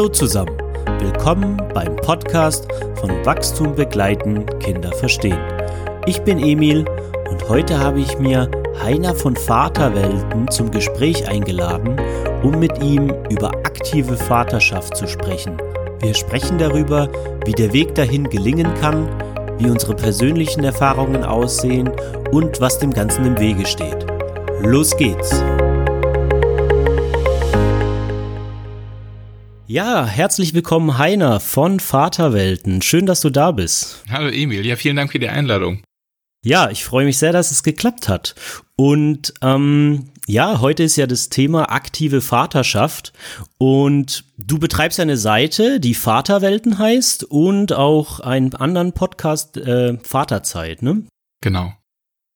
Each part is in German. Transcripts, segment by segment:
Hallo zusammen. Willkommen beim Podcast von Wachstum begleiten, Kinder verstehen. Ich bin Emil und heute habe ich mir Heiner von Vaterwelten zum Gespräch eingeladen, um mit ihm über aktive Vaterschaft zu sprechen. Wir sprechen darüber, wie der Weg dahin gelingen kann, wie unsere persönlichen Erfahrungen aussehen und was dem Ganzen im Wege steht. Los geht's! Ja, herzlich willkommen Heiner von Vaterwelten. Schön, dass du da bist. Hallo Emil, ja, vielen Dank für die Einladung. Ja, ich freue mich sehr, dass es geklappt hat. Und ähm, ja, heute ist ja das Thema aktive Vaterschaft. Und du betreibst eine Seite, die Vaterwelten heißt und auch einen anderen Podcast, äh, Vaterzeit, ne? Genau.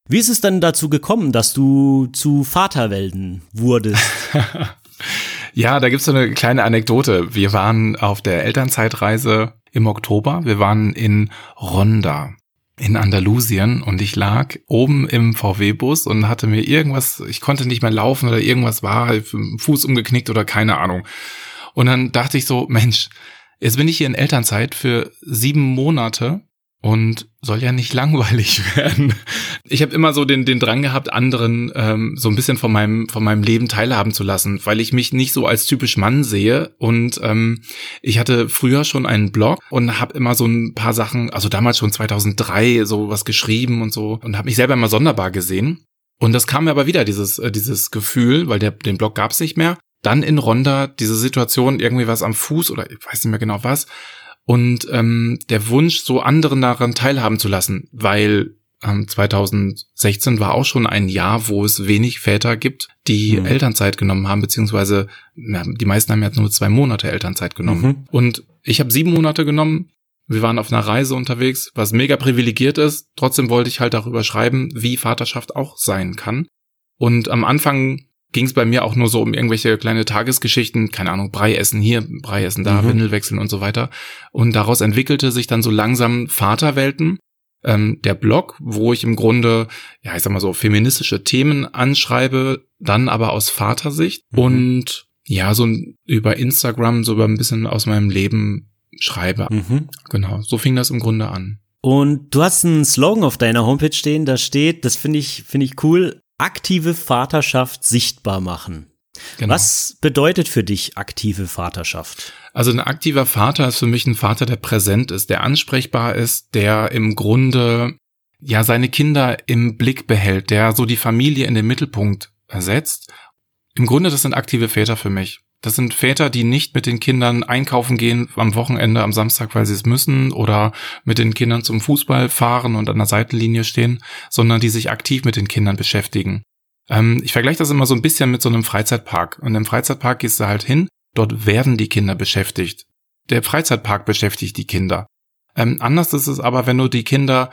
Wie ist es denn dazu gekommen, dass du zu Vaterwelten wurdest? Ja, da gibt's so eine kleine Anekdote. Wir waren auf der Elternzeitreise im Oktober. Wir waren in Ronda in Andalusien und ich lag oben im VW-Bus und hatte mir irgendwas, ich konnte nicht mehr laufen oder irgendwas war, Fuß umgeknickt oder keine Ahnung. Und dann dachte ich so, Mensch, jetzt bin ich hier in Elternzeit für sieben Monate und soll ja nicht langweilig werden. Ich habe immer so den, den Drang gehabt, anderen ähm, so ein bisschen von meinem, von meinem Leben teilhaben zu lassen, weil ich mich nicht so als typisch Mann sehe. Und ähm, ich hatte früher schon einen Blog und habe immer so ein paar Sachen, also damals schon 2003, so was geschrieben und so und habe mich selber immer sonderbar gesehen. Und das kam mir aber wieder, dieses, äh, dieses Gefühl, weil der, den Blog gab's nicht mehr. Dann in Ronda diese Situation, irgendwie was am Fuß oder ich weiß nicht mehr genau was und ähm, der Wunsch, so anderen daran teilhaben zu lassen, weil ähm, 2016 war auch schon ein Jahr, wo es wenig Väter gibt, die mhm. Elternzeit genommen haben, beziehungsweise ja, die meisten haben ja nur zwei Monate Elternzeit genommen. Mhm. Und ich habe sieben Monate genommen. Wir waren auf einer Reise unterwegs, was mega privilegiert ist. Trotzdem wollte ich halt darüber schreiben, wie Vaterschaft auch sein kann. Und am Anfang ging es bei mir auch nur so um irgendwelche kleine Tagesgeschichten, keine Ahnung, Brei essen hier, Brei essen da, mhm. Windel wechseln und so weiter. Und daraus entwickelte sich dann so langsam Vaterwelten. Ähm, der Blog, wo ich im Grunde, ja, ich sag mal so, feministische Themen anschreibe, dann aber aus Vatersicht mhm. und ja, so über Instagram, so über ein bisschen aus meinem Leben schreibe. Mhm. Genau, so fing das im Grunde an. Und du hast einen Slogan auf deiner Homepage stehen, da steht, das finde ich, finde ich cool, aktive Vaterschaft sichtbar machen. Genau. Was bedeutet für dich aktive Vaterschaft? Also ein aktiver Vater ist für mich ein Vater, der präsent ist, der ansprechbar ist, der im Grunde ja seine Kinder im Blick behält, der so die Familie in den Mittelpunkt setzt. Im Grunde, das sind aktive Väter für mich. Das sind Väter, die nicht mit den Kindern einkaufen gehen am Wochenende, am Samstag, weil sie es müssen, oder mit den Kindern zum Fußball fahren und an der Seitenlinie stehen, sondern die sich aktiv mit den Kindern beschäftigen. Ähm, ich vergleiche das immer so ein bisschen mit so einem Freizeitpark. Und im Freizeitpark gehst du halt hin, dort werden die Kinder beschäftigt. Der Freizeitpark beschäftigt die Kinder. Ähm, anders ist es aber, wenn du die Kinder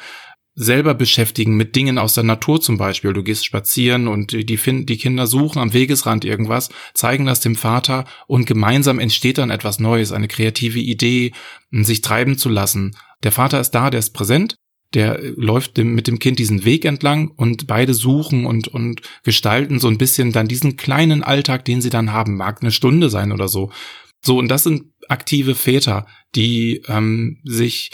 selber beschäftigen mit Dingen aus der Natur zum Beispiel. Du gehst spazieren und die, die Kinder suchen am Wegesrand irgendwas, zeigen das dem Vater und gemeinsam entsteht dann etwas Neues, eine kreative Idee, sich treiben zu lassen. Der Vater ist da, der ist präsent, der läuft mit dem Kind diesen Weg entlang und beide suchen und, und gestalten so ein bisschen dann diesen kleinen Alltag, den sie dann haben. Mag eine Stunde sein oder so. So, und das sind aktive Väter, die ähm, sich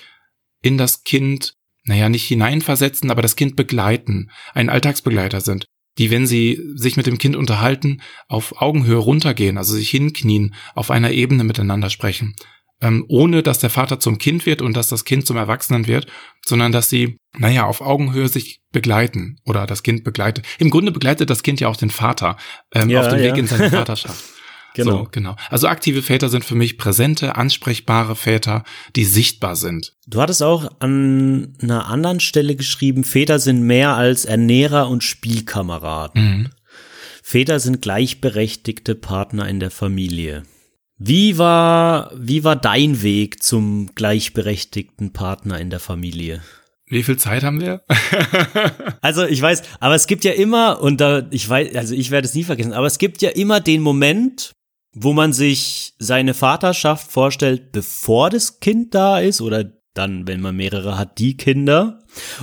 in das Kind naja, nicht hineinversetzen, aber das Kind begleiten, ein Alltagsbegleiter sind, die, wenn sie sich mit dem Kind unterhalten, auf Augenhöhe runtergehen, also sich hinknien, auf einer Ebene miteinander sprechen, ähm, ohne dass der Vater zum Kind wird und dass das Kind zum Erwachsenen wird, sondern dass sie, naja, auf Augenhöhe sich begleiten oder das Kind begleitet. Im Grunde begleitet das Kind ja auch den Vater ähm, ja, auf dem ja. Weg in seine Vaterschaft. Genau. So, genau. Also aktive Väter sind für mich präsente, ansprechbare Väter, die sichtbar sind. Du hattest auch an einer anderen Stelle geschrieben, Väter sind mehr als Ernährer und Spielkameraden. Mhm. Väter sind gleichberechtigte Partner in der Familie. Wie war, wie war dein Weg zum gleichberechtigten Partner in der Familie? Wie viel Zeit haben wir? also ich weiß, aber es gibt ja immer, und da, ich weiß, also ich werde es nie vergessen, aber es gibt ja immer den Moment, wo man sich seine Vaterschaft vorstellt, bevor das Kind da ist oder dann, wenn man mehrere hat, die Kinder.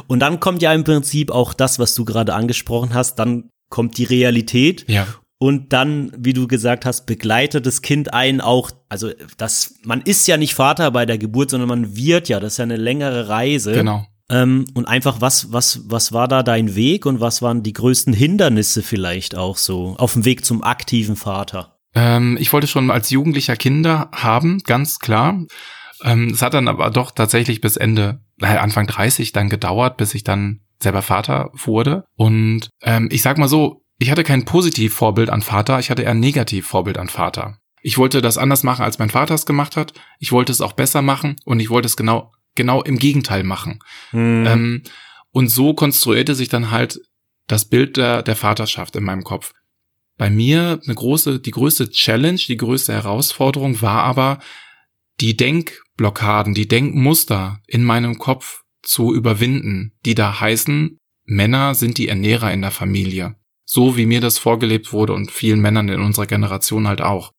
Und dann kommt ja im Prinzip auch das, was du gerade angesprochen hast, dann kommt die Realität. Ja. und dann, wie du gesagt hast, begleitet das Kind ein auch, also das, man ist ja nicht Vater bei der Geburt, sondern man wird ja, das ist ja eine längere Reise. Genau. Ähm, und einfach, was, was, was war da dein Weg und was waren die größten Hindernisse vielleicht auch so auf dem Weg zum aktiven Vater? Ähm, ich wollte schon als Jugendlicher Kinder haben, ganz klar. Ähm, es hat dann aber doch tatsächlich bis Ende, naja, Anfang 30 dann gedauert, bis ich dann selber Vater wurde. Und ähm, ich sag mal so, ich hatte kein Positiv-Vorbild an Vater, ich hatte eher ein Negativ-Vorbild an Vater. Ich wollte das anders machen, als mein Vater es gemacht hat. Ich wollte es auch besser machen und ich wollte es genau, genau im Gegenteil machen. Mhm. Ähm, und so konstruierte sich dann halt das Bild der, der Vaterschaft in meinem Kopf. Bei mir eine große, die größte Challenge, die größte Herausforderung war aber, die Denkblockaden, die Denkmuster in meinem Kopf zu überwinden, die da heißen, Männer sind die Ernährer in der Familie. So wie mir das vorgelebt wurde und vielen Männern in unserer Generation halt auch.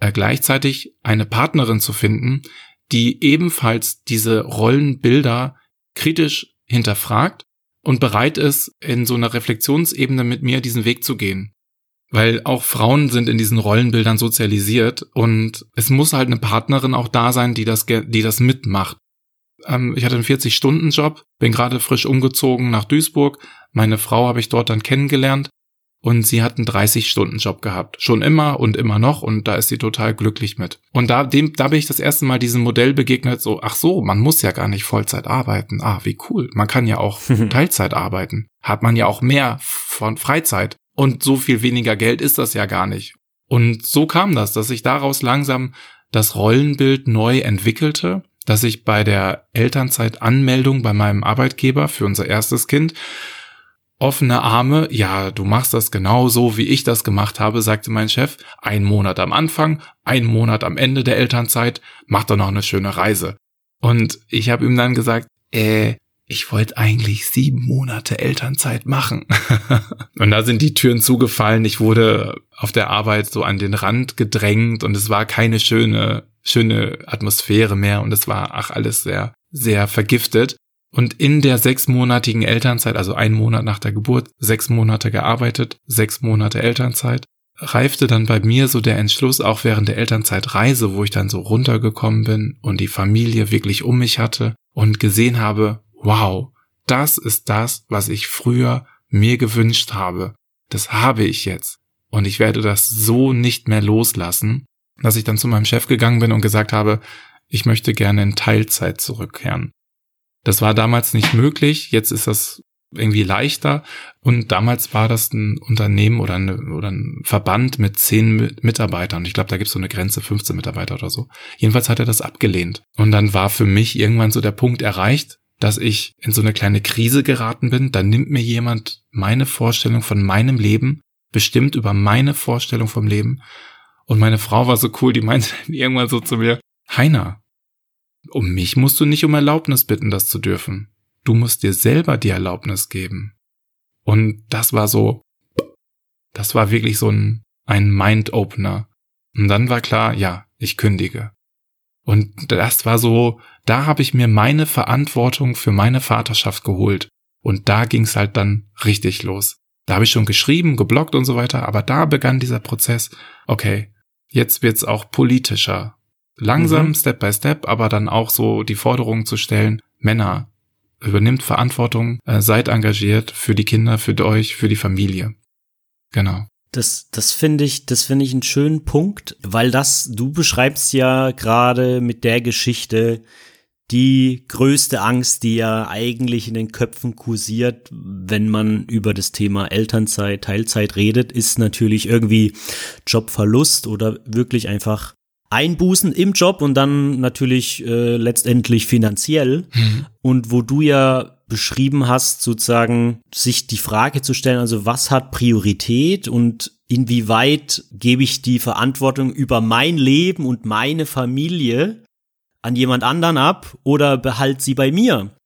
Äh, gleichzeitig eine Partnerin zu finden, die ebenfalls diese Rollenbilder kritisch hinterfragt und bereit ist, in so einer Reflexionsebene mit mir diesen Weg zu gehen. Weil auch Frauen sind in diesen Rollenbildern sozialisiert und es muss halt eine Partnerin auch da sein, die das, die das mitmacht. Ähm, ich hatte einen 40-Stunden-Job, bin gerade frisch umgezogen nach Duisburg. Meine Frau habe ich dort dann kennengelernt und sie hat einen 30-Stunden-Job gehabt. Schon immer und immer noch und da ist sie total glücklich mit. Und da, dem, da bin ich das erste Mal diesem Modell begegnet, so, ach so, man muss ja gar nicht Vollzeit arbeiten. Ah, wie cool. Man kann ja auch Teilzeit arbeiten. Hat man ja auch mehr von Freizeit. Und so viel weniger Geld ist das ja gar nicht. Und so kam das, dass sich daraus langsam das Rollenbild neu entwickelte dass ich bei der Elternzeitanmeldung bei meinem Arbeitgeber für unser erstes Kind offene Arme, ja, du machst das genau so, wie ich das gemacht habe, sagte mein Chef, ein Monat am Anfang, ein Monat am Ende der Elternzeit, mach doch noch eine schöne Reise. Und ich habe ihm dann gesagt, äh, ich wollte eigentlich sieben Monate Elternzeit machen. und da sind die Türen zugefallen. Ich wurde auf der Arbeit so an den Rand gedrängt und es war keine schöne schöne Atmosphäre mehr und es war ach alles sehr, sehr vergiftet. Und in der sechsmonatigen Elternzeit, also ein Monat nach der Geburt, sechs Monate gearbeitet, sechs Monate Elternzeit, reifte dann bei mir so der Entschluss, auch während der Elternzeitreise, wo ich dann so runtergekommen bin und die Familie wirklich um mich hatte und gesehen habe, wow, das ist das, was ich früher mir gewünscht habe. Das habe ich jetzt. Und ich werde das so nicht mehr loslassen dass ich dann zu meinem Chef gegangen bin und gesagt habe, ich möchte gerne in Teilzeit zurückkehren. Das war damals nicht möglich, jetzt ist das irgendwie leichter und damals war das ein Unternehmen oder, eine, oder ein Verband mit zehn Mitarbeitern. Ich glaube, da gibt es so eine Grenze, 15 Mitarbeiter oder so. Jedenfalls hat er das abgelehnt. Und dann war für mich irgendwann so der Punkt erreicht, dass ich in so eine kleine Krise geraten bin. Da nimmt mir jemand meine Vorstellung von meinem Leben, bestimmt über meine Vorstellung vom Leben und meine Frau war so cool, die meinte irgendwann so zu mir, Heiner, um mich musst du nicht um Erlaubnis bitten, das zu dürfen. Du musst dir selber die Erlaubnis geben. Und das war so, das war wirklich so ein, ein Mind-Opener. Und dann war klar, ja, ich kündige. Und das war so, da habe ich mir meine Verantwortung für meine Vaterschaft geholt. Und da ging's halt dann richtig los. Da habe ich schon geschrieben, geblockt und so weiter, aber da begann dieser Prozess, okay, Jetzt wird's auch politischer. Langsam, mhm. Step by Step, aber dann auch so die Forderung zu stellen, Männer, übernimmt Verantwortung, äh, seid engagiert für die Kinder, für euch, für die Familie. Genau. Das, das finde ich, das finde ich einen schönen Punkt, weil das, du beschreibst ja gerade mit der Geschichte die größte Angst, die ja eigentlich in den Köpfen kursiert, wenn man über das Thema Elternzeit, Teilzeit redet, ist natürlich irgendwie Jobverlust oder wirklich einfach Einbußen im Job und dann natürlich äh, letztendlich finanziell. Mhm. Und wo du ja beschrieben hast, sozusagen sich die Frage zu stellen, also was hat Priorität und inwieweit gebe ich die Verantwortung über mein Leben und meine Familie an jemand anderen ab oder behalt sie bei mir.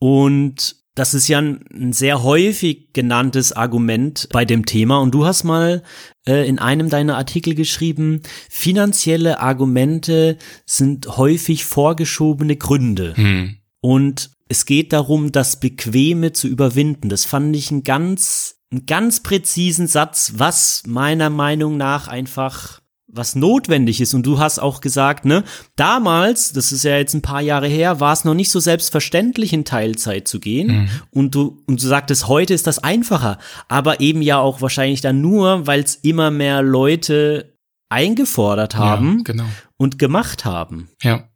Und das ist ja ein, sehr häufig genanntes Argument bei dem Thema. Und du hast mal äh, in einem deiner Artikel geschrieben, finanzielle Argumente sind häufig vorgeschobene Gründe. Hm. Und es geht darum, das Bequeme zu überwinden. Das fand ich ein ganz einen ganz präzisen Satz, was meiner Meinung nach einfach was notwendig ist. Und du hast auch gesagt, ne, damals, das ist ja jetzt ein paar Jahre her, war es noch nicht so selbstverständlich, in Teilzeit zu gehen. Mhm. Und du, und du sagtest, heute ist das einfacher. Aber eben ja auch wahrscheinlich dann nur, weil es immer mehr Leute eingefordert haben ja, genau. und gemacht haben. Ja.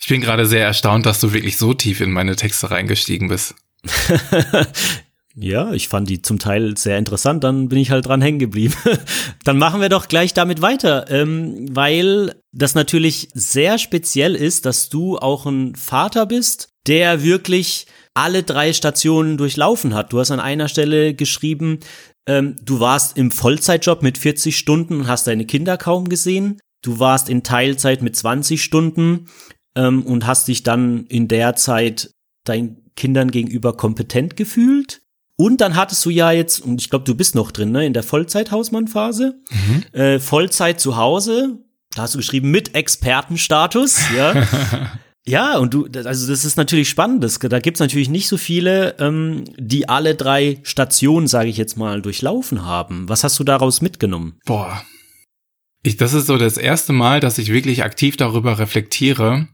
Ich bin gerade sehr erstaunt, dass du wirklich so tief in meine Texte reingestiegen bist. Ja, ich fand die zum Teil sehr interessant, dann bin ich halt dran hängen geblieben. dann machen wir doch gleich damit weiter, ähm, weil das natürlich sehr speziell ist, dass du auch ein Vater bist, der wirklich alle drei Stationen durchlaufen hat. Du hast an einer Stelle geschrieben, ähm, du warst im Vollzeitjob mit 40 Stunden und hast deine Kinder kaum gesehen. Du warst in Teilzeit mit 20 Stunden ähm, und hast dich dann in der Zeit deinen Kindern gegenüber kompetent gefühlt. Und dann hattest du ja jetzt, und ich glaube, du bist noch drin, ne, in der Vollzeithausmann-Phase, mhm. äh, Vollzeit zu Hause, da hast du geschrieben mit Expertenstatus, ja. ja, und du, also das ist natürlich spannend. Das, da gibt's natürlich nicht so viele, ähm, die alle drei Stationen, sage ich jetzt mal, durchlaufen haben. Was hast du daraus mitgenommen? Boah. Ich, das ist so das erste Mal, dass ich wirklich aktiv darüber reflektiere,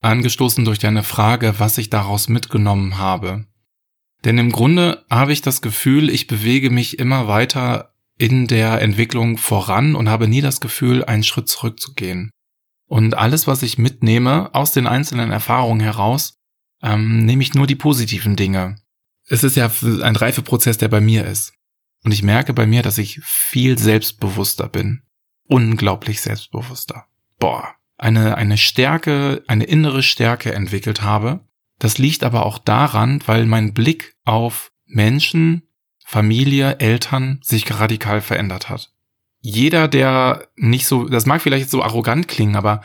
angestoßen durch deine Frage, was ich daraus mitgenommen habe. Denn im Grunde habe ich das Gefühl, ich bewege mich immer weiter in der Entwicklung voran und habe nie das Gefühl, einen Schritt zurückzugehen. Und alles, was ich mitnehme aus den einzelnen Erfahrungen heraus, ähm, nehme ich nur die positiven Dinge. Es ist ja ein Reifeprozess, der bei mir ist. Und ich merke bei mir, dass ich viel selbstbewusster bin. Unglaublich selbstbewusster. Boah. Eine, eine Stärke, eine innere Stärke entwickelt habe, das liegt aber auch daran, weil mein Blick auf Menschen, Familie, Eltern sich radikal verändert hat. Jeder, der nicht so, das mag vielleicht so arrogant klingen, aber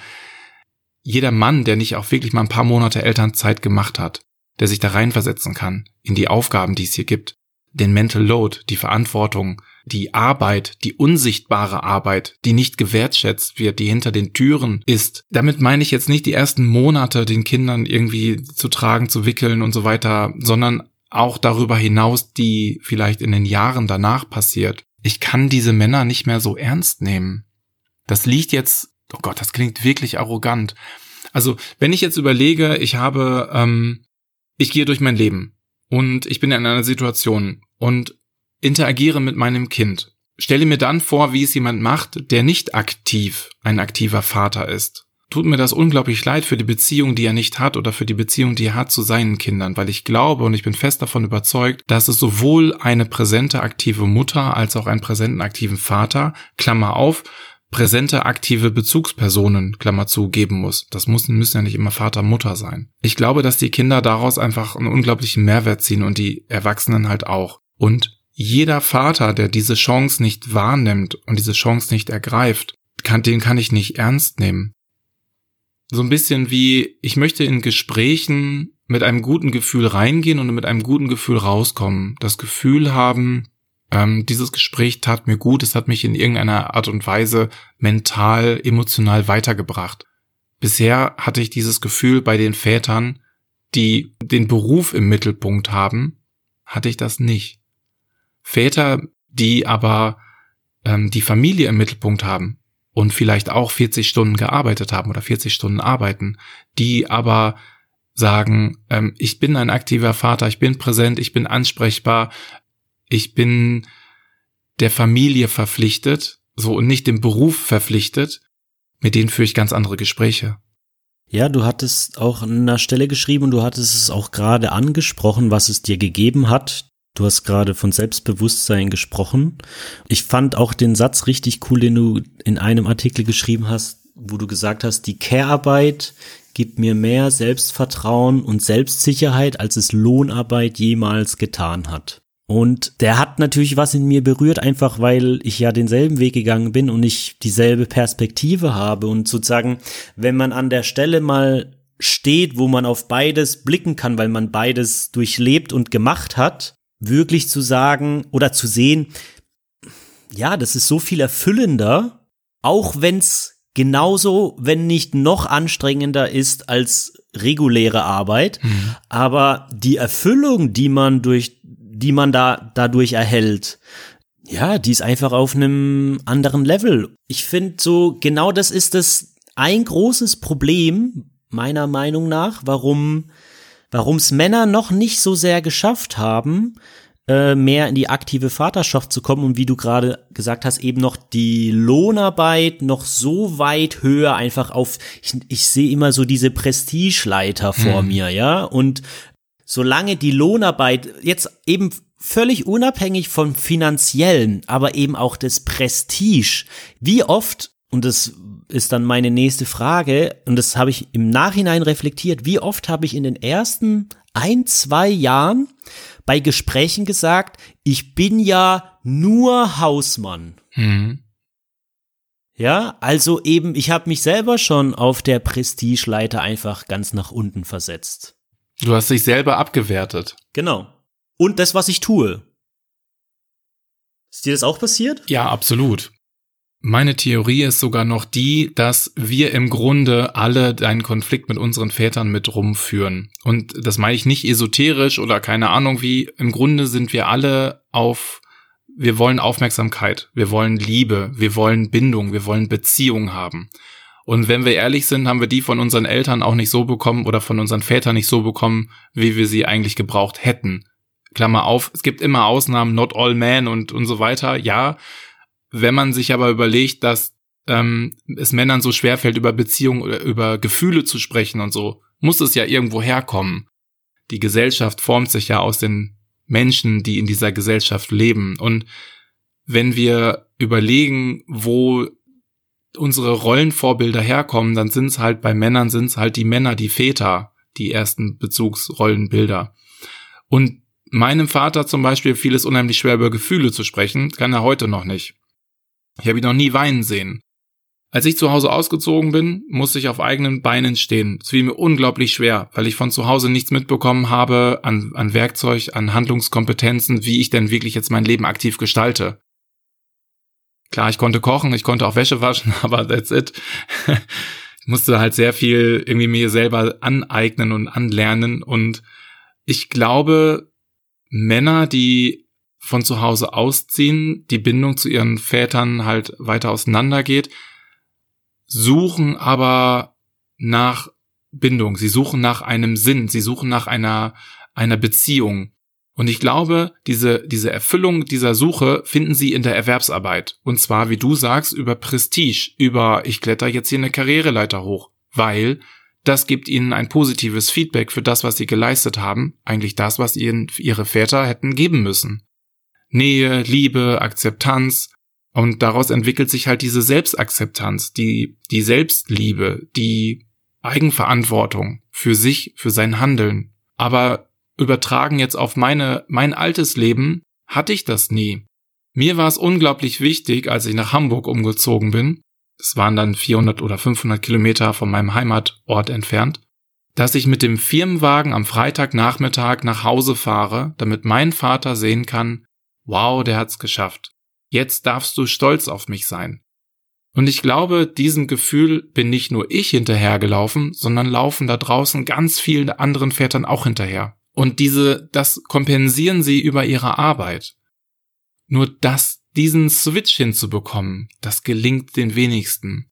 jeder Mann, der nicht auch wirklich mal ein paar Monate Elternzeit gemacht hat, der sich da reinversetzen kann in die Aufgaben, die es hier gibt, den Mental Load, die Verantwortung, die Arbeit, die unsichtbare Arbeit, die nicht gewertschätzt wird, die hinter den Türen ist. Damit meine ich jetzt nicht die ersten Monate den Kindern irgendwie zu tragen, zu wickeln und so weiter, sondern auch darüber hinaus, die vielleicht in den Jahren danach passiert. Ich kann diese Männer nicht mehr so ernst nehmen. Das liegt jetzt, oh Gott, das klingt wirklich arrogant. Also, wenn ich jetzt überlege, ich habe, ähm, ich gehe durch mein Leben und ich bin in einer Situation und interagiere mit meinem Kind. Stelle mir dann vor, wie es jemand macht, der nicht aktiv ein aktiver Vater ist. Tut mir das unglaublich leid für die Beziehung, die er nicht hat oder für die Beziehung, die er hat zu seinen Kindern, weil ich glaube und ich bin fest davon überzeugt, dass es sowohl eine präsente aktive Mutter als auch einen präsenten aktiven Vater, Klammer auf, präsente aktive Bezugspersonen, Klammer zu, geben muss. Das müssen, müssen ja nicht immer Vater, Mutter sein. Ich glaube, dass die Kinder daraus einfach einen unglaublichen Mehrwert ziehen und die Erwachsenen halt auch. Und jeder Vater, der diese Chance nicht wahrnimmt und diese Chance nicht ergreift, kann, den kann ich nicht ernst nehmen. So ein bisschen wie, ich möchte in Gesprächen mit einem guten Gefühl reingehen und mit einem guten Gefühl rauskommen. Das Gefühl haben, ähm, dieses Gespräch tat mir gut, es hat mich in irgendeiner Art und Weise mental, emotional weitergebracht. Bisher hatte ich dieses Gefühl bei den Vätern, die den Beruf im Mittelpunkt haben, hatte ich das nicht. Väter, die aber ähm, die Familie im Mittelpunkt haben und vielleicht auch 40 Stunden gearbeitet haben oder 40 Stunden arbeiten, die aber sagen, ähm, ich bin ein aktiver Vater, ich bin präsent, ich bin ansprechbar, ich bin der Familie verpflichtet, so und nicht dem Beruf verpflichtet, mit denen führe ich ganz andere Gespräche. Ja, du hattest auch an einer Stelle geschrieben und du hattest es auch gerade angesprochen, was es dir gegeben hat, Du hast gerade von Selbstbewusstsein gesprochen. Ich fand auch den Satz richtig cool, den du in einem Artikel geschrieben hast, wo du gesagt hast, die Care-Arbeit gibt mir mehr Selbstvertrauen und Selbstsicherheit, als es Lohnarbeit jemals getan hat. Und der hat natürlich was in mir berührt, einfach weil ich ja denselben Weg gegangen bin und ich dieselbe Perspektive habe. Und sozusagen, wenn man an der Stelle mal steht, wo man auf beides blicken kann, weil man beides durchlebt und gemacht hat, wirklich zu sagen oder zu sehen, ja, das ist so viel erfüllender, auch wenn es genauso, wenn nicht noch anstrengender ist als reguläre Arbeit. Mhm. Aber die Erfüllung, die man durch die man da dadurch erhält, ja, die ist einfach auf einem anderen Level. Ich finde so, genau das ist das ein großes Problem, meiner Meinung nach, warum warum es Männer noch nicht so sehr geschafft haben, äh, mehr in die aktive Vaterschaft zu kommen und wie du gerade gesagt hast, eben noch die Lohnarbeit noch so weit höher einfach auf, ich, ich sehe immer so diese Prestigeleiter vor hm. mir, ja, und solange die Lohnarbeit jetzt eben völlig unabhängig vom finanziellen, aber eben auch des Prestige, wie oft, und das ist dann meine nächste Frage, und das habe ich im Nachhinein reflektiert, wie oft habe ich in den ersten ein, zwei Jahren bei Gesprächen gesagt, ich bin ja nur Hausmann. Mhm. Ja, also eben, ich habe mich selber schon auf der Prestigeleiter einfach ganz nach unten versetzt. Du hast dich selber abgewertet. Genau. Und das, was ich tue. Ist dir das auch passiert? Ja, absolut. Meine Theorie ist sogar noch die, dass wir im Grunde alle deinen Konflikt mit unseren Vätern mit rumführen. Und das meine ich nicht esoterisch oder keine Ahnung wie. Im Grunde sind wir alle auf, wir wollen Aufmerksamkeit, wir wollen Liebe, wir wollen Bindung, wir wollen Beziehung haben. Und wenn wir ehrlich sind, haben wir die von unseren Eltern auch nicht so bekommen oder von unseren Vätern nicht so bekommen, wie wir sie eigentlich gebraucht hätten. Klammer auf, es gibt immer Ausnahmen, not all men und, und so weiter, ja. Wenn man sich aber überlegt, dass ähm, es Männern so schwerfällt, über Beziehungen oder über Gefühle zu sprechen und so, muss es ja irgendwo herkommen. Die Gesellschaft formt sich ja aus den Menschen, die in dieser Gesellschaft leben. Und wenn wir überlegen, wo unsere Rollenvorbilder herkommen, dann sind es halt bei Männern sind es halt die Männer, die Väter, die ersten Bezugsrollenbilder. Und meinem Vater zum Beispiel fiel es unheimlich schwer, über Gefühle zu sprechen, kann er heute noch nicht. Ich habe ihn noch nie weinen sehen. Als ich zu Hause ausgezogen bin, musste ich auf eigenen Beinen stehen. Es fiel mir unglaublich schwer, weil ich von zu Hause nichts mitbekommen habe an, an Werkzeug, an Handlungskompetenzen, wie ich denn wirklich jetzt mein Leben aktiv gestalte. Klar, ich konnte kochen, ich konnte auch Wäsche waschen, aber that's it. ich musste halt sehr viel irgendwie mir selber aneignen und anlernen und ich glaube, Männer, die von zu Hause ausziehen, die Bindung zu ihren Vätern halt weiter auseinandergeht, suchen aber nach Bindung, sie suchen nach einem Sinn, sie suchen nach einer, einer Beziehung. Und ich glaube, diese, diese Erfüllung dieser Suche finden sie in der Erwerbsarbeit. Und zwar, wie du sagst, über Prestige, über ich kletter jetzt hier eine Karriereleiter hoch, weil das gibt ihnen ein positives Feedback für das, was sie geleistet haben, eigentlich das, was ihnen ihre Väter hätten geben müssen. Nähe, Liebe, Akzeptanz. Und daraus entwickelt sich halt diese Selbstakzeptanz, die, die Selbstliebe, die Eigenverantwortung für sich, für sein Handeln. Aber übertragen jetzt auf meine, mein altes Leben hatte ich das nie. Mir war es unglaublich wichtig, als ich nach Hamburg umgezogen bin. Es waren dann 400 oder 500 Kilometer von meinem Heimatort entfernt dass ich mit dem Firmenwagen am Freitagnachmittag nach Hause fahre, damit mein Vater sehen kann, wow, der hat's geschafft. Jetzt darfst du stolz auf mich sein. Und ich glaube, diesem Gefühl bin nicht nur ich hinterhergelaufen, sondern laufen da draußen ganz vielen anderen Vätern auch hinterher. Und diese, das kompensieren sie über ihre Arbeit. Nur das, diesen Switch hinzubekommen, das gelingt den wenigsten.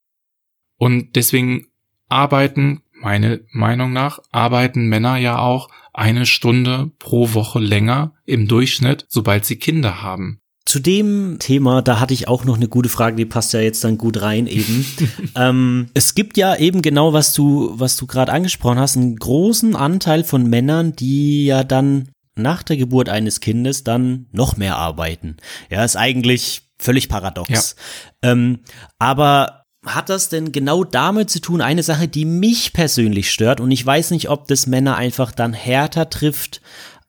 Und deswegen arbeiten, meine Meinung nach, arbeiten Männer ja auch eine Stunde pro Woche länger im Durchschnitt, sobald sie Kinder haben. Zu dem Thema, da hatte ich auch noch eine gute Frage, die passt ja jetzt dann gut rein eben. ähm, es gibt ja eben genau, was du, was du gerade angesprochen hast, einen großen Anteil von Männern, die ja dann nach der Geburt eines Kindes dann noch mehr arbeiten. Ja, ist eigentlich völlig paradox. Ja. Ähm, aber hat das denn genau damit zu tun, eine Sache, die mich persönlich stört und ich weiß nicht, ob das Männer einfach dann härter trifft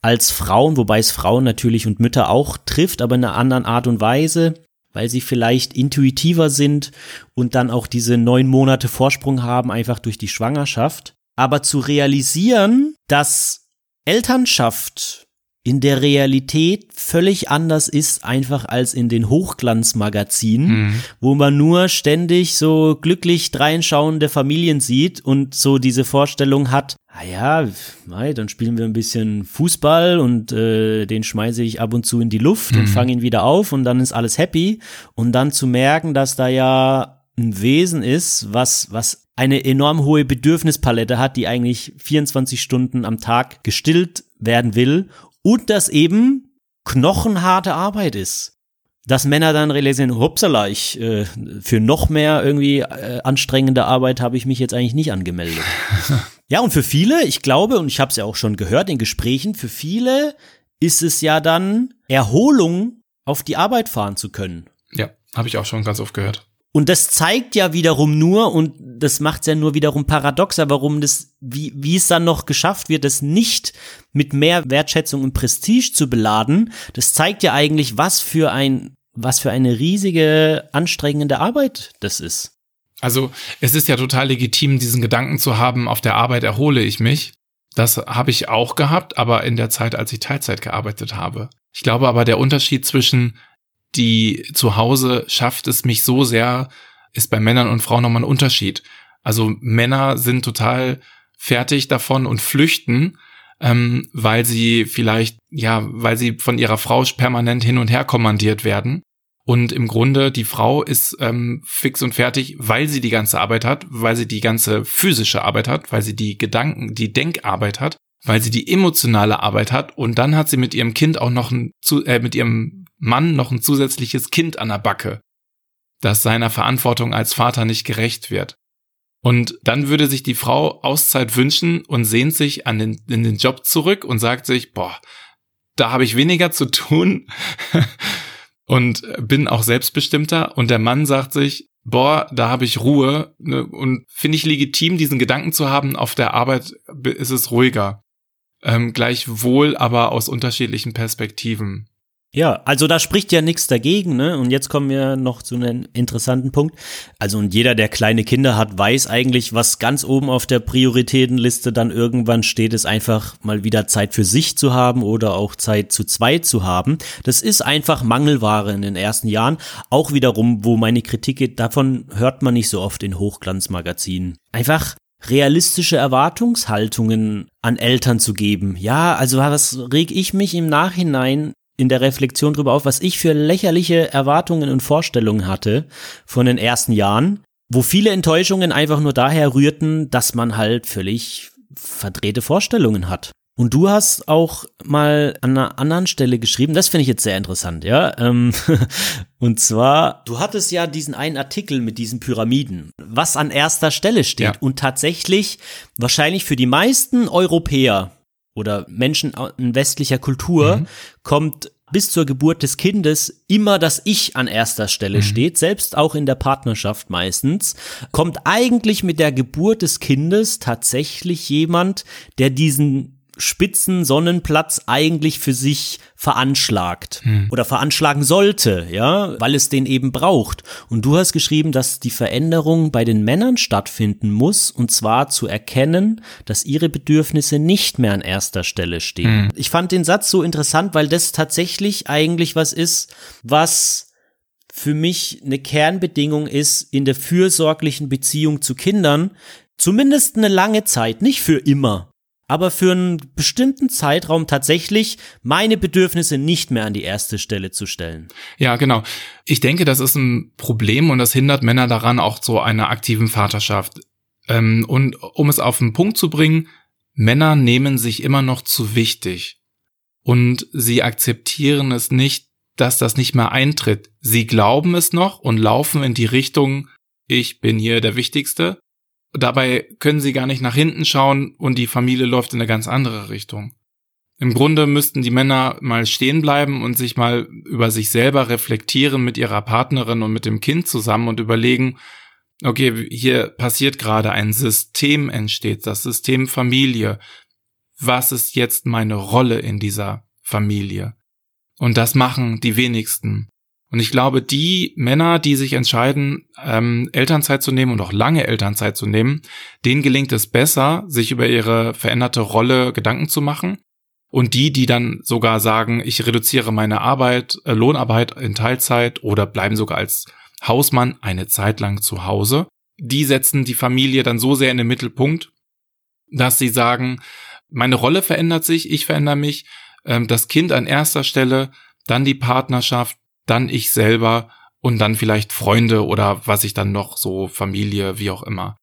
als Frauen, wobei es Frauen natürlich und Mütter auch trifft, aber in einer anderen Art und Weise, weil sie vielleicht intuitiver sind und dann auch diese neun Monate Vorsprung haben, einfach durch die Schwangerschaft. Aber zu realisieren, dass Elternschaft in der Realität völlig anders ist, einfach als in den Hochglanzmagazinen, mhm. wo man nur ständig so glücklich dreinschauende Familien sieht und so diese Vorstellung hat, ah ja, dann spielen wir ein bisschen Fußball und äh, den schmeiße ich ab und zu in die Luft mhm. und fange ihn wieder auf und dann ist alles happy und dann zu merken, dass da ja ein Wesen ist, was, was eine enorm hohe Bedürfnispalette hat, die eigentlich 24 Stunden am Tag gestillt werden will und das eben knochenharte Arbeit ist. Dass Männer dann realisieren, hupsala, ich äh, für noch mehr irgendwie äh, anstrengende Arbeit habe ich mich jetzt eigentlich nicht angemeldet. ja, und für viele, ich glaube, und ich habe es ja auch schon gehört in Gesprächen, für viele ist es ja dann Erholung, auf die Arbeit fahren zu können. Ja, habe ich auch schon ganz oft gehört. Und das zeigt ja wiederum nur, und das macht es ja nur wiederum paradoxer, warum das, wie, wie es dann noch geschafft wird, das nicht mit mehr Wertschätzung und Prestige zu beladen. Das zeigt ja eigentlich, was für ein, was für eine riesige, anstrengende Arbeit das ist. Also, es ist ja total legitim, diesen Gedanken zu haben, auf der Arbeit erhole ich mich. Das habe ich auch gehabt, aber in der Zeit, als ich Teilzeit gearbeitet habe. Ich glaube aber, der Unterschied zwischen die zu Hause schafft es mich so sehr, ist bei Männern und Frauen nochmal ein Unterschied. Also Männer sind total fertig davon und flüchten, ähm, weil sie vielleicht, ja, weil sie von ihrer Frau permanent hin und her kommandiert werden. Und im Grunde, die Frau ist ähm, fix und fertig, weil sie die ganze Arbeit hat, weil sie die ganze physische Arbeit hat, weil sie die Gedanken, die Denkarbeit hat, weil sie die emotionale Arbeit hat und dann hat sie mit ihrem Kind auch noch ein, äh, mit ihrem Mann noch ein zusätzliches Kind an der Backe, das seiner Verantwortung als Vater nicht gerecht wird. Und dann würde sich die Frau Auszeit wünschen und sehnt sich an den, in den Job zurück und sagt sich, boah, da habe ich weniger zu tun und bin auch selbstbestimmter. Und der Mann sagt sich, boah, da habe ich Ruhe ne, und finde ich legitim, diesen Gedanken zu haben, auf der Arbeit ist es ruhiger. Ähm, gleichwohl aber aus unterschiedlichen Perspektiven. Ja, also da spricht ja nichts dagegen, ne? Und jetzt kommen wir noch zu einem interessanten Punkt. Also und jeder, der kleine Kinder hat, weiß eigentlich, was ganz oben auf der Prioritätenliste dann irgendwann steht, ist einfach mal wieder Zeit für sich zu haben oder auch Zeit zu zweit zu haben. Das ist einfach Mangelware in den ersten Jahren. Auch wiederum, wo meine Kritik geht, davon hört man nicht so oft in Hochglanzmagazinen. Einfach realistische Erwartungshaltungen an Eltern zu geben. Ja, also was reg ich mich im Nachhinein in der Reflexion darüber auf, was ich für lächerliche Erwartungen und Vorstellungen hatte von den ersten Jahren, wo viele Enttäuschungen einfach nur daher rührten, dass man halt völlig verdrehte Vorstellungen hat. Und du hast auch mal an einer anderen Stelle geschrieben, das finde ich jetzt sehr interessant, ja. Ähm, und zwar, du hattest ja diesen einen Artikel mit diesen Pyramiden, was an erster Stelle steht. Ja. Und tatsächlich, wahrscheinlich für die meisten Europäer oder Menschen in westlicher Kultur mhm. kommt bis zur Geburt des Kindes immer das Ich an erster Stelle mhm. steht, selbst auch in der Partnerschaft meistens, kommt eigentlich mit der Geburt des Kindes tatsächlich jemand, der diesen spitzen Sonnenplatz eigentlich für sich veranschlagt hm. oder veranschlagen sollte, ja, weil es den eben braucht. Und du hast geschrieben, dass die Veränderung bei den Männern stattfinden muss und zwar zu erkennen, dass ihre Bedürfnisse nicht mehr an erster Stelle stehen. Hm. Ich fand den Satz so interessant, weil das tatsächlich eigentlich was ist, was für mich eine Kernbedingung ist in der fürsorglichen Beziehung zu Kindern, zumindest eine lange Zeit, nicht für immer aber für einen bestimmten Zeitraum tatsächlich meine Bedürfnisse nicht mehr an die erste Stelle zu stellen. Ja, genau. Ich denke, das ist ein Problem und das hindert Männer daran, auch zu einer aktiven Vaterschaft. Ähm, und um es auf den Punkt zu bringen, Männer nehmen sich immer noch zu wichtig und sie akzeptieren es nicht, dass das nicht mehr eintritt. Sie glauben es noch und laufen in die Richtung, ich bin hier der Wichtigste Dabei können sie gar nicht nach hinten schauen und die Familie läuft in eine ganz andere Richtung. Im Grunde müssten die Männer mal stehen bleiben und sich mal über sich selber reflektieren mit ihrer Partnerin und mit dem Kind zusammen und überlegen, okay, hier passiert gerade ein System entsteht, das System Familie. Was ist jetzt meine Rolle in dieser Familie? Und das machen die wenigsten. Und ich glaube, die Männer, die sich entscheiden, ähm, Elternzeit zu nehmen und auch lange Elternzeit zu nehmen, denen gelingt es besser, sich über ihre veränderte Rolle Gedanken zu machen und die, die dann sogar sagen, ich reduziere meine Arbeit, äh, Lohnarbeit in Teilzeit oder bleiben sogar als Hausmann eine Zeit lang zu Hause. Die setzen die Familie dann so sehr in den Mittelpunkt, dass sie sagen, meine Rolle verändert sich, ich verändere mich, ähm, das Kind an erster Stelle, dann die Partnerschaft, dann ich selber und dann vielleicht Freunde oder was ich dann noch so Familie, wie auch immer.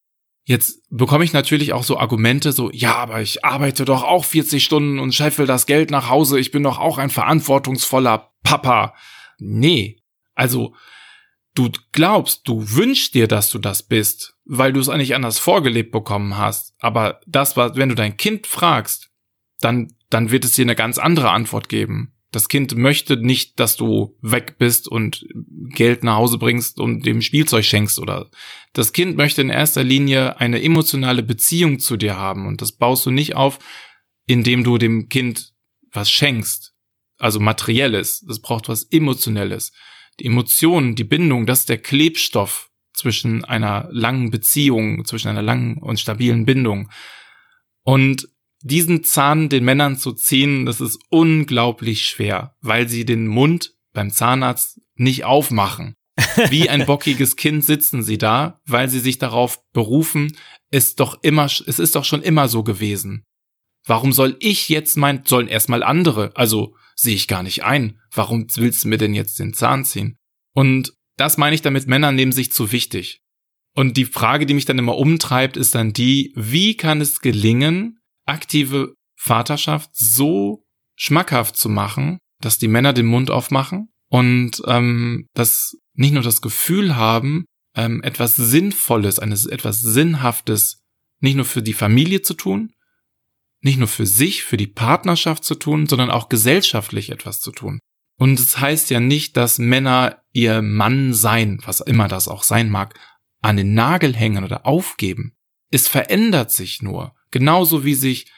Jetzt bekomme ich natürlich auch so Argumente, so, ja, aber ich arbeite doch auch 40 Stunden und scheffel das Geld nach Hause, ich bin doch auch ein verantwortungsvoller Papa. Nee, also du glaubst, du wünschst dir, dass du das bist, weil du es eigentlich anders vorgelebt bekommen hast. Aber das war, wenn du dein Kind fragst, dann, dann wird es dir eine ganz andere Antwort geben. Das Kind möchte nicht, dass du weg bist und Geld nach Hause bringst und dem Spielzeug schenkst oder das Kind möchte in erster Linie eine emotionale Beziehung zu dir haben und das baust du nicht auf, indem du dem Kind was schenkst, also materielles. Das braucht was emotionelles. Die Emotionen, die Bindung, das ist der Klebstoff zwischen einer langen Beziehung, zwischen einer langen und stabilen Bindung. Und diesen Zahn den Männern zu ziehen, das ist unglaublich schwer, weil sie den Mund beim Zahnarzt nicht aufmachen. Wie ein bockiges Kind sitzen sie da, weil sie sich darauf berufen, es doch immer, es ist doch schon immer so gewesen. Warum soll ich jetzt mein, sollen erstmal andere, also sehe ich gar nicht ein. Warum willst du mir denn jetzt den Zahn ziehen? Und das meine ich damit, Männer nehmen sich zu wichtig. Und die Frage, die mich dann immer umtreibt, ist dann die, wie kann es gelingen, aktive Vaterschaft so schmackhaft zu machen, dass die Männer den Mund aufmachen und ähm, das nicht nur das Gefühl haben, ähm, etwas Sinnvolles, eines etwas Sinnhaftes nicht nur für die Familie zu tun, nicht nur für sich, für die Partnerschaft zu tun, sondern auch gesellschaftlich etwas zu tun. Und es das heißt ja nicht, dass Männer ihr Mann sein, was immer das auch sein mag, an den Nagel hängen oder aufgeben. Es verändert sich nur. Genauso wie sich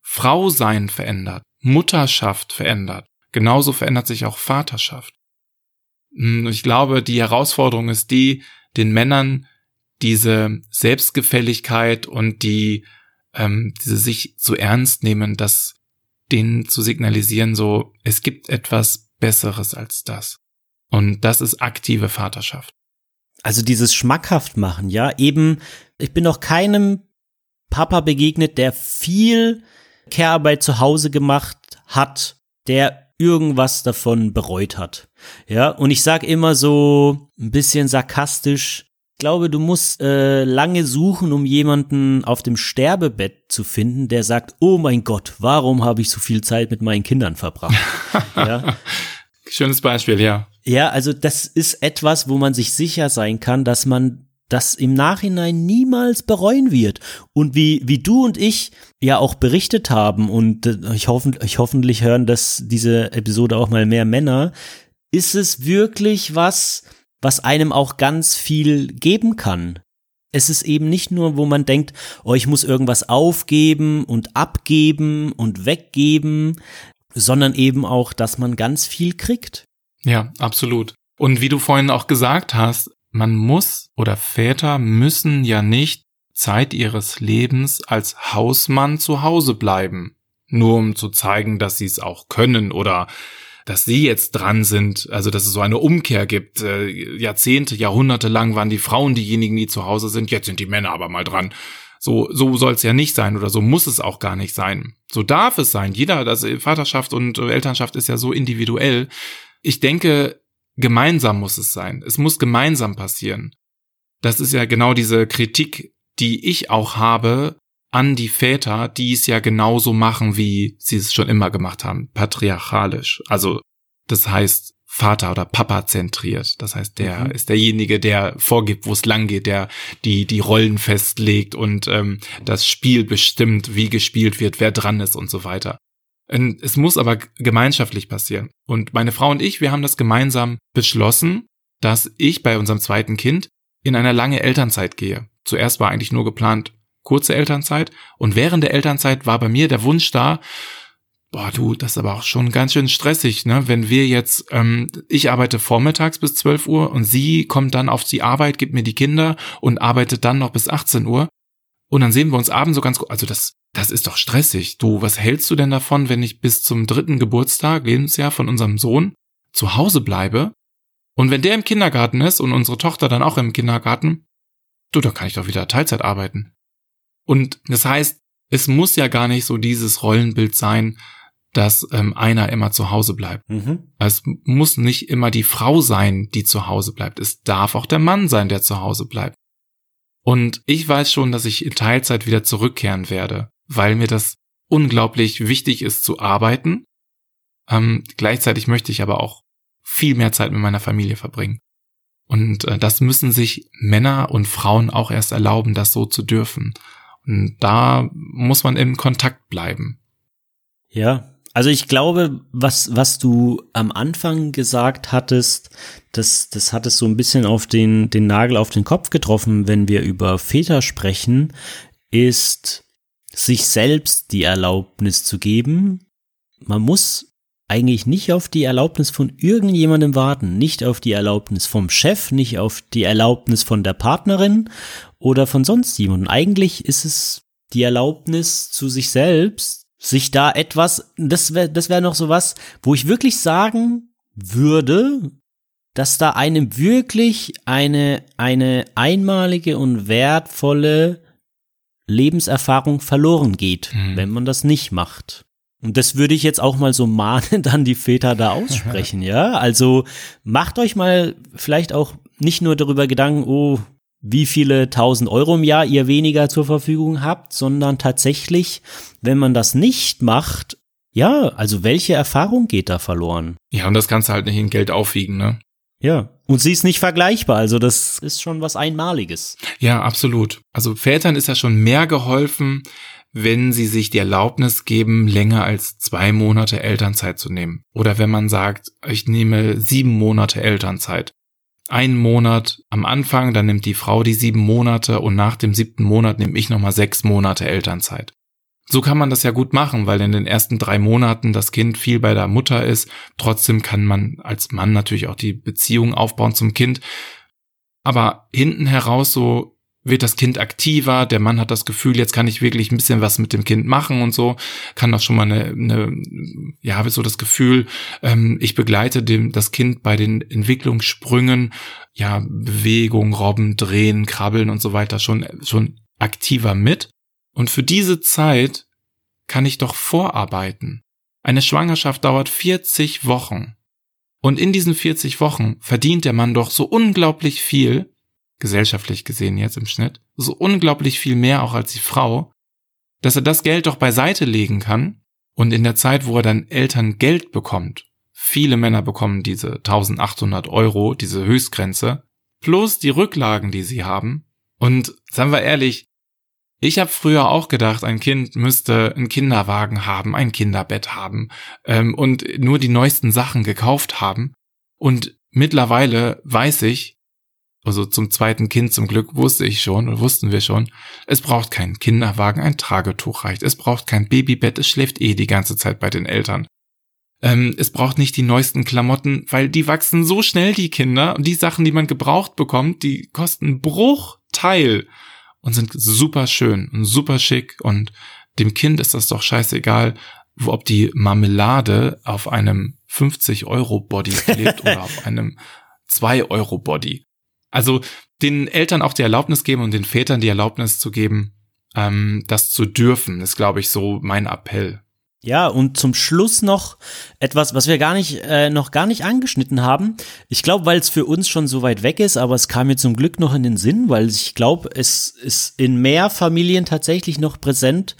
Frau sein verändert, Mutterschaft verändert. Genauso verändert sich auch Vaterschaft. Hm, ich glaube, die Herausforderung ist die, den Männern diese Selbstgefälligkeit und die ähm, diese sich zu ernst nehmen, das denen zu signalisieren, so es gibt etwas Besseres als das. Und das ist aktive Vaterschaft. Also dieses schmackhaft machen, ja, eben, ich bin noch keinem Papa begegnet, der viel Care-Arbeit zu Hause gemacht hat, der irgendwas davon bereut hat. Ja, und ich sag immer so ein bisschen sarkastisch, ich glaube, du musst äh, lange suchen, um jemanden auf dem Sterbebett zu finden, der sagt, oh mein Gott, warum habe ich so viel Zeit mit meinen Kindern verbracht? ja. Schönes Beispiel, ja. Ja, also das ist etwas, wo man sich sicher sein kann, dass man das im Nachhinein niemals bereuen wird. Und wie, wie du und ich ja auch berichtet haben, und äh, ich, hoffen, ich hoffentlich hören das diese Episode auch mal mehr Männer, ist es wirklich was, was einem auch ganz viel geben kann. Es ist eben nicht nur, wo man denkt, oh, ich muss irgendwas aufgeben und abgeben und weggeben, sondern eben auch, dass man ganz viel kriegt. Ja, absolut. Und wie du vorhin auch gesagt hast, man muss oder Väter müssen ja nicht Zeit ihres Lebens als Hausmann zu Hause bleiben, nur um zu zeigen, dass sie es auch können oder dass sie jetzt dran sind, also dass es so eine Umkehr gibt. Äh, Jahrzehnte, Jahrhunderte lang waren die Frauen diejenigen, die zu Hause sind, jetzt sind die Männer aber mal dran. So, so soll es ja nicht sein oder so muss es auch gar nicht sein. So darf es sein. Jeder, das Vaterschaft und Elternschaft ist ja so individuell. Ich denke, gemeinsam muss es sein. Es muss gemeinsam passieren. Das ist ja genau diese Kritik, die ich auch habe an die Väter, die es ja genauso machen, wie sie es schon immer gemacht haben, patriarchalisch. Also das heißt Vater oder Papa zentriert. Das heißt, der mhm. ist derjenige, der vorgibt, wo es lang geht, der die die Rollen festlegt und ähm, das Spiel bestimmt, wie gespielt wird, wer dran ist und so weiter. Es muss aber gemeinschaftlich passieren. Und meine Frau und ich, wir haben das gemeinsam beschlossen, dass ich bei unserem zweiten Kind in eine lange Elternzeit gehe. Zuerst war eigentlich nur geplant kurze Elternzeit und während der Elternzeit war bei mir der Wunsch da, boah du, das ist aber auch schon ganz schön stressig, ne? Wenn wir jetzt, ähm, ich arbeite vormittags bis 12 Uhr und sie kommt dann auf die Arbeit, gibt mir die Kinder und arbeitet dann noch bis 18 Uhr und dann sehen wir uns abends so ganz, also das das ist doch stressig. Du, was hältst du denn davon, wenn ich bis zum dritten Geburtstag, Lebensjahr von unserem Sohn zu Hause bleibe? Und wenn der im Kindergarten ist und unsere Tochter dann auch im Kindergarten, du, dann kann ich doch wieder Teilzeit arbeiten. Und das heißt, es muss ja gar nicht so dieses Rollenbild sein, dass ähm, einer immer zu Hause bleibt. Mhm. Es muss nicht immer die Frau sein, die zu Hause bleibt. Es darf auch der Mann sein, der zu Hause bleibt. Und ich weiß schon, dass ich in Teilzeit wieder zurückkehren werde, weil mir das unglaublich wichtig ist zu arbeiten. Ähm, gleichzeitig möchte ich aber auch viel mehr Zeit mit meiner Familie verbringen. Und äh, das müssen sich Männer und Frauen auch erst erlauben, das so zu dürfen. Und da muss man im Kontakt bleiben. Ja, also ich glaube, was, was du am Anfang gesagt hattest, das, das hat es so ein bisschen auf den, den Nagel auf den Kopf getroffen, wenn wir über Väter sprechen, ist sich selbst die Erlaubnis zu geben. Man muss eigentlich nicht auf die Erlaubnis von irgendjemandem warten, nicht auf die Erlaubnis vom Chef, nicht auf die Erlaubnis von der Partnerin oder von sonst jemandem. Eigentlich ist es die Erlaubnis zu sich selbst, sich da etwas, das wäre das wäre noch so was, wo ich wirklich sagen würde, dass da einem wirklich eine, eine einmalige und wertvolle Lebenserfahrung verloren geht, mhm. wenn man das nicht macht. Und das würde ich jetzt auch mal so mahnend an die Väter da aussprechen, ja? Also macht euch mal vielleicht auch nicht nur darüber Gedanken, oh, wie viele tausend Euro im Jahr ihr weniger zur Verfügung habt, sondern tatsächlich, wenn man das nicht macht, ja, also welche Erfahrung geht da verloren? Ja, und das kannst du halt nicht in Geld aufwiegen, ne? Ja. Und sie ist nicht vergleichbar, also das ist schon was Einmaliges. Ja, absolut. Also Vätern ist ja schon mehr geholfen, wenn sie sich die Erlaubnis geben, länger als zwei Monate Elternzeit zu nehmen. Oder wenn man sagt, ich nehme sieben Monate Elternzeit einen Monat am Anfang, dann nimmt die Frau die sieben Monate und nach dem siebten Monat nehme ich nochmal sechs Monate Elternzeit. So kann man das ja gut machen, weil in den ersten drei Monaten das Kind viel bei der Mutter ist. Trotzdem kann man als Mann natürlich auch die Beziehung aufbauen zum Kind. Aber hinten heraus so wird das Kind aktiver, der Mann hat das Gefühl, jetzt kann ich wirklich ein bisschen was mit dem Kind machen und so, kann auch schon mal eine, eine ja, habe so das Gefühl, ähm, ich begleite dem, das Kind bei den Entwicklungssprüngen, ja, Bewegung, Robben, Drehen, Krabbeln und so weiter schon, schon aktiver mit. Und für diese Zeit kann ich doch vorarbeiten. Eine Schwangerschaft dauert 40 Wochen. Und in diesen 40 Wochen verdient der Mann doch so unglaublich viel, gesellschaftlich gesehen jetzt im Schnitt, so unglaublich viel mehr auch als die Frau, dass er das Geld doch beiseite legen kann und in der Zeit, wo er dann Eltern Geld bekommt, viele Männer bekommen diese 1800 Euro, diese Höchstgrenze, plus die Rücklagen, die sie haben. Und seien wir ehrlich, ich habe früher auch gedacht, ein Kind müsste einen Kinderwagen haben, ein Kinderbett haben ähm, und nur die neuesten Sachen gekauft haben. Und mittlerweile weiß ich, also zum zweiten Kind zum Glück wusste ich schon und wussten wir schon, es braucht keinen Kinderwagen, ein Tragetuch reicht, es braucht kein Babybett, es schläft eh die ganze Zeit bei den Eltern. Ähm, es braucht nicht die neuesten Klamotten, weil die wachsen so schnell, die Kinder, und die Sachen, die man gebraucht bekommt, die kosten Bruchteil und sind super schön und super schick und dem Kind ist das doch scheißegal, ob die Marmelade auf einem 50 Euro Body klebt oder auf einem 2 Euro Body. Also den Eltern auch die Erlaubnis geben und den Vätern die Erlaubnis zu geben, ähm, das zu dürfen, ist, glaube ich, so mein Appell. Ja, und zum Schluss noch etwas, was wir gar nicht, äh, noch gar nicht angeschnitten haben. Ich glaube, weil es für uns schon so weit weg ist, aber es kam mir zum Glück noch in den Sinn, weil ich glaube, es ist in mehr Familien tatsächlich noch präsent,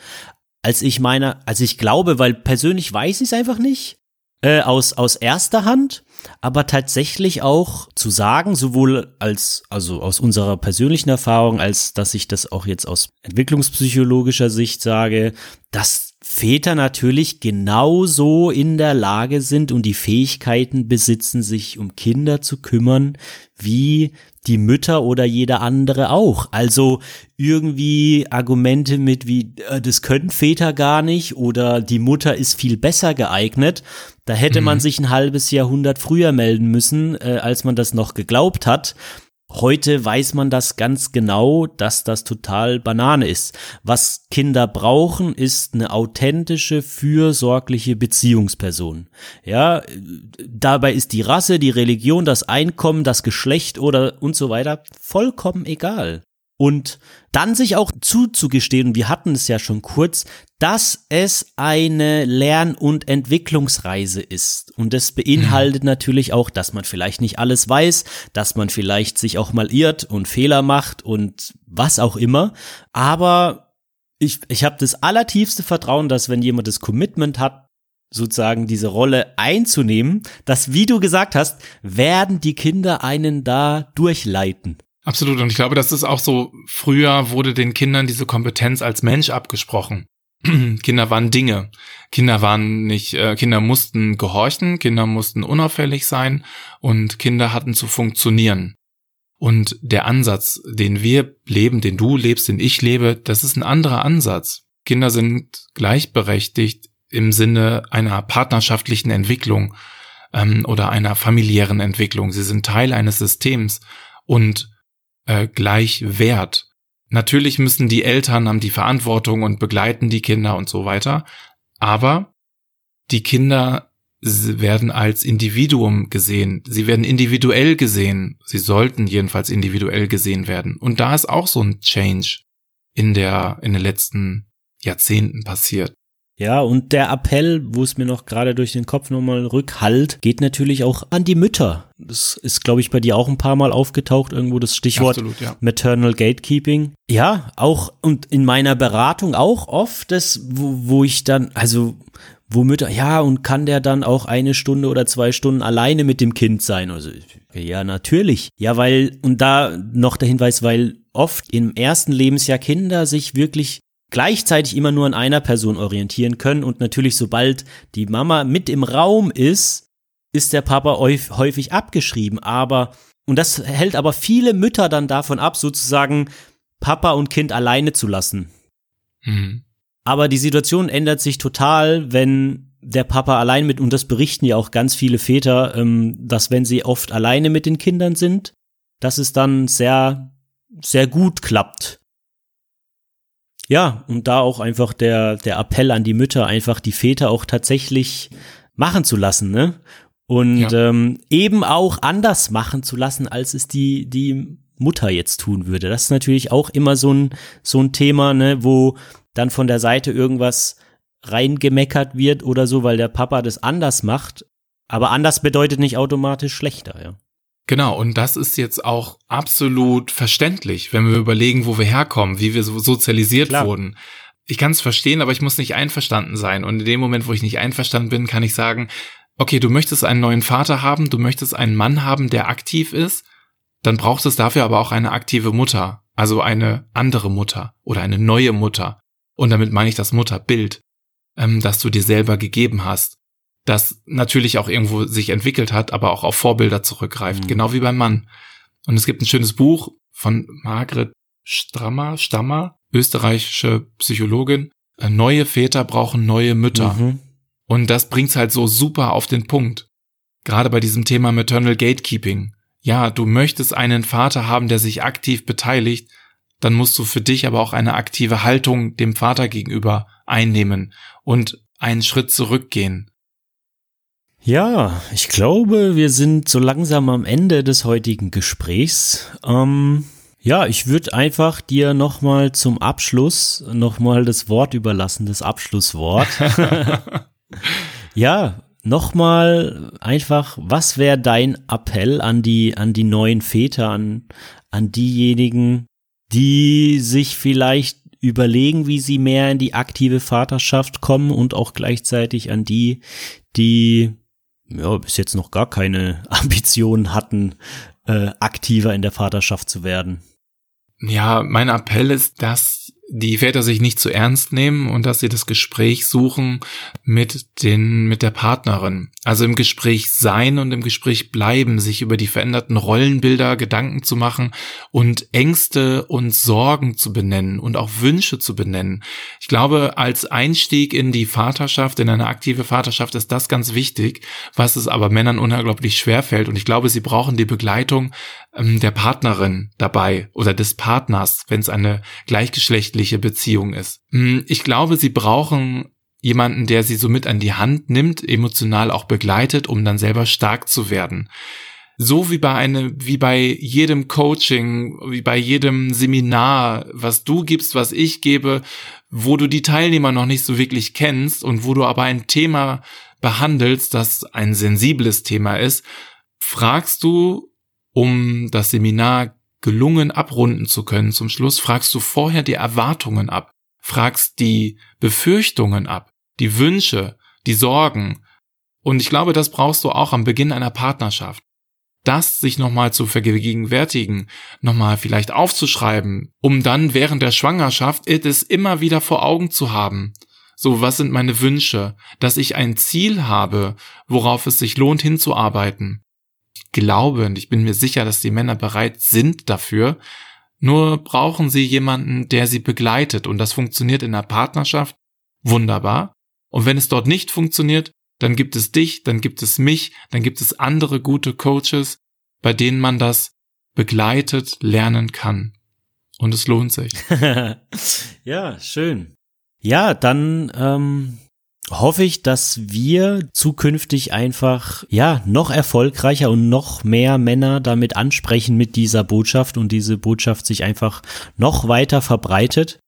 als ich meine, als ich glaube, weil persönlich weiß ich es einfach nicht. Äh, aus, aus erster Hand aber tatsächlich auch zu sagen, sowohl als, also aus unserer persönlichen Erfahrung, als dass ich das auch jetzt aus entwicklungspsychologischer Sicht sage, dass Väter natürlich genauso in der Lage sind und die Fähigkeiten besitzen, sich um Kinder zu kümmern, wie die Mütter oder jeder andere auch. Also irgendwie Argumente mit wie, äh, das können Väter gar nicht oder die Mutter ist viel besser geeignet. Da hätte mhm. man sich ein halbes Jahrhundert früher melden müssen, äh, als man das noch geglaubt hat. Heute weiß man das ganz genau, dass das total Banane ist. Was Kinder brauchen, ist eine authentische, fürsorgliche Beziehungsperson. Ja, dabei ist die Rasse, die Religion, das Einkommen, das Geschlecht oder und so weiter vollkommen egal. Und dann sich auch zuzugestehen, wir hatten es ja schon kurz, dass es eine Lern- und Entwicklungsreise ist. Und das beinhaltet mhm. natürlich auch, dass man vielleicht nicht alles weiß, dass man vielleicht sich auch mal irrt und Fehler macht und was auch immer. Aber ich, ich habe das allertiefste Vertrauen, dass wenn jemand das Commitment hat, sozusagen diese Rolle einzunehmen, dass, wie du gesagt hast, werden die Kinder einen da durchleiten. Absolut. Und ich glaube, das ist auch so, früher wurde den Kindern diese Kompetenz als Mensch abgesprochen. Kinder waren Dinge. Kinder waren nicht, äh, Kinder mussten gehorchen, Kinder mussten unauffällig sein und Kinder hatten zu funktionieren. Und der Ansatz, den wir leben, den du lebst, den ich lebe, das ist ein anderer Ansatz. Kinder sind gleichberechtigt im Sinne einer partnerschaftlichen Entwicklung ähm, oder einer familiären Entwicklung. Sie sind Teil eines Systems und äh, gleich wert. Natürlich müssen die Eltern haben die Verantwortung und begleiten die Kinder und so weiter. Aber die Kinder werden als Individuum gesehen. Sie werden individuell gesehen. Sie sollten jedenfalls individuell gesehen werden. Und da ist auch so ein Change in der, in den letzten Jahrzehnten passiert. Ja, und der Appell, wo es mir noch gerade durch den Kopf nochmal rückhalt, geht natürlich auch an die Mütter. Das ist, glaube ich, bei dir auch ein paar Mal aufgetaucht, irgendwo das Stichwort Absolut, ja. Maternal Gatekeeping. Ja, auch und in meiner Beratung auch oft, das, wo, wo ich dann, also wo Mütter, ja, und kann der dann auch eine Stunde oder zwei Stunden alleine mit dem Kind sein? Also, ja, natürlich. Ja, weil, und da noch der Hinweis, weil oft im ersten Lebensjahr Kinder sich wirklich gleichzeitig immer nur an einer Person orientieren können und natürlich sobald die Mama mit im Raum ist, ist der Papa häufig abgeschrieben, aber und das hält aber viele Mütter dann davon ab, sozusagen Papa und Kind alleine zu lassen. Mhm. Aber die Situation ändert sich total, wenn der Papa allein mit, und das berichten ja auch ganz viele Väter, ähm, dass wenn sie oft alleine mit den Kindern sind, dass es dann sehr, sehr gut klappt. Ja, und da auch einfach der, der Appell an die Mütter, einfach die Väter auch tatsächlich machen zu lassen, ne? Und ja. ähm, eben auch anders machen zu lassen, als es die, die Mutter jetzt tun würde. Das ist natürlich auch immer so ein, so ein Thema, ne, wo dann von der Seite irgendwas reingemeckert wird oder so, weil der Papa das anders macht. Aber anders bedeutet nicht automatisch schlechter, ja. Genau, und das ist jetzt auch absolut verständlich, wenn wir überlegen, wo wir herkommen, wie wir so sozialisiert Klar. wurden. Ich kann es verstehen, aber ich muss nicht einverstanden sein. Und in dem Moment, wo ich nicht einverstanden bin, kann ich sagen, okay, du möchtest einen neuen Vater haben, du möchtest einen Mann haben, der aktiv ist, dann braucht es dafür aber auch eine aktive Mutter, also eine andere Mutter oder eine neue Mutter. Und damit meine ich das Mutterbild, ähm, das du dir selber gegeben hast das natürlich auch irgendwo sich entwickelt hat, aber auch auf Vorbilder zurückgreift, mhm. genau wie beim Mann. Und es gibt ein schönes Buch von Margret Strammer, Stammer, österreichische Psychologin. Äh, neue Väter brauchen neue Mütter. Mhm. Und das bringt's halt so super auf den Punkt. Gerade bei diesem Thema Maternal Gatekeeping. Ja, du möchtest einen Vater haben, der sich aktiv beteiligt, dann musst du für dich aber auch eine aktive Haltung dem Vater gegenüber einnehmen und einen Schritt zurückgehen. Ja, ich glaube, wir sind so langsam am Ende des heutigen Gesprächs. Ähm, ja, ich würde einfach dir nochmal zum Abschluss nochmal das Wort überlassen, das Abschlusswort. ja, nochmal einfach, was wäre dein Appell an die, an die neuen Väter, an, an diejenigen, die sich vielleicht überlegen, wie sie mehr in die aktive Vaterschaft kommen und auch gleichzeitig an die, die ja, bis jetzt noch gar keine Ambitionen hatten, äh, aktiver in der Vaterschaft zu werden. Ja, mein Appell ist, dass die Väter sich nicht zu ernst nehmen und dass sie das Gespräch suchen mit den, mit der Partnerin. Also im Gespräch sein und im Gespräch bleiben, sich über die veränderten Rollenbilder Gedanken zu machen und Ängste und Sorgen zu benennen und auch Wünsche zu benennen. Ich glaube, als Einstieg in die Vaterschaft, in eine aktive Vaterschaft ist das ganz wichtig, was es aber Männern unglaublich schwer fällt. Und ich glaube, sie brauchen die Begleitung ähm, der Partnerin dabei oder des Partners, wenn es eine gleichgeschlechtliche Beziehung ist. Hm, ich glaube, sie brauchen jemanden, der sie so mit an die Hand nimmt, emotional auch begleitet, um dann selber stark zu werden. So wie bei eine, wie bei jedem Coaching, wie bei jedem Seminar, was du gibst, was ich gebe, wo du die Teilnehmer noch nicht so wirklich kennst und wo du aber ein Thema behandelst, das ein sensibles Thema ist, fragst du um das Seminar gelungen abrunden zu können zum Schluss, fragst du vorher die Erwartungen ab, fragst die Befürchtungen ab, die Wünsche, die Sorgen. Und ich glaube, das brauchst du auch am Beginn einer Partnerschaft. Das sich nochmal zu vergegenwärtigen, nochmal vielleicht aufzuschreiben, um dann während der Schwangerschaft es immer wieder vor Augen zu haben. So, was sind meine Wünsche? Dass ich ein Ziel habe, worauf es sich lohnt hinzuarbeiten glaube und ich bin mir sicher, dass die Männer bereit sind dafür. Nur brauchen sie jemanden, der sie begleitet und das funktioniert in der Partnerschaft wunderbar. Und wenn es dort nicht funktioniert, dann gibt es dich, dann gibt es mich, dann gibt es andere gute Coaches, bei denen man das begleitet lernen kann. Und es lohnt sich. ja, schön. Ja, dann ähm, hoffe ich, dass wir zukünftig einfach, ja, noch erfolgreicher und noch mehr Männer damit ansprechen mit dieser Botschaft und diese Botschaft sich einfach noch weiter verbreitet.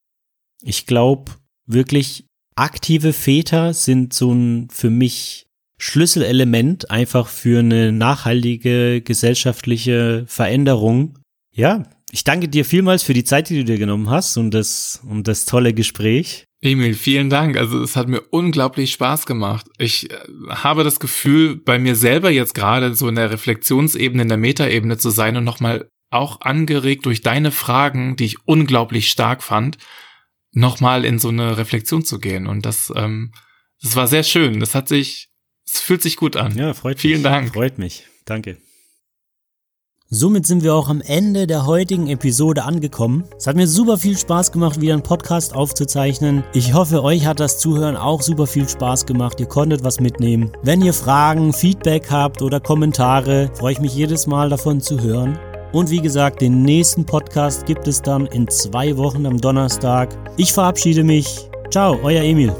Ich glaube wirklich, aktive Väter sind so ein für mich Schlüsselelement einfach für eine nachhaltige gesellschaftliche Veränderung. Ja, ich danke dir vielmals für die Zeit, die du dir genommen hast und das, und das tolle Gespräch. Emil, vielen Dank. Also es hat mir unglaublich Spaß gemacht. Ich äh, habe das Gefühl, bei mir selber jetzt gerade so in der Reflexionsebene, in der Metaebene zu sein und nochmal auch angeregt durch deine Fragen, die ich unglaublich stark fand, nochmal in so eine Reflexion zu gehen. Und das, ähm, das war sehr schön. Das hat sich, es fühlt sich gut an. Ja, freut Vielen mich. Vielen Dank. Freut mich. Danke. Somit sind wir auch am Ende der heutigen Episode angekommen. Es hat mir super viel Spaß gemacht, wieder einen Podcast aufzuzeichnen. Ich hoffe, euch hat das Zuhören auch super viel Spaß gemacht. Ihr konntet was mitnehmen. Wenn ihr Fragen, Feedback habt oder Kommentare, freue ich mich jedes Mal davon zu hören. Und wie gesagt, den nächsten Podcast gibt es dann in zwei Wochen am Donnerstag. Ich verabschiede mich. Ciao, euer Emil.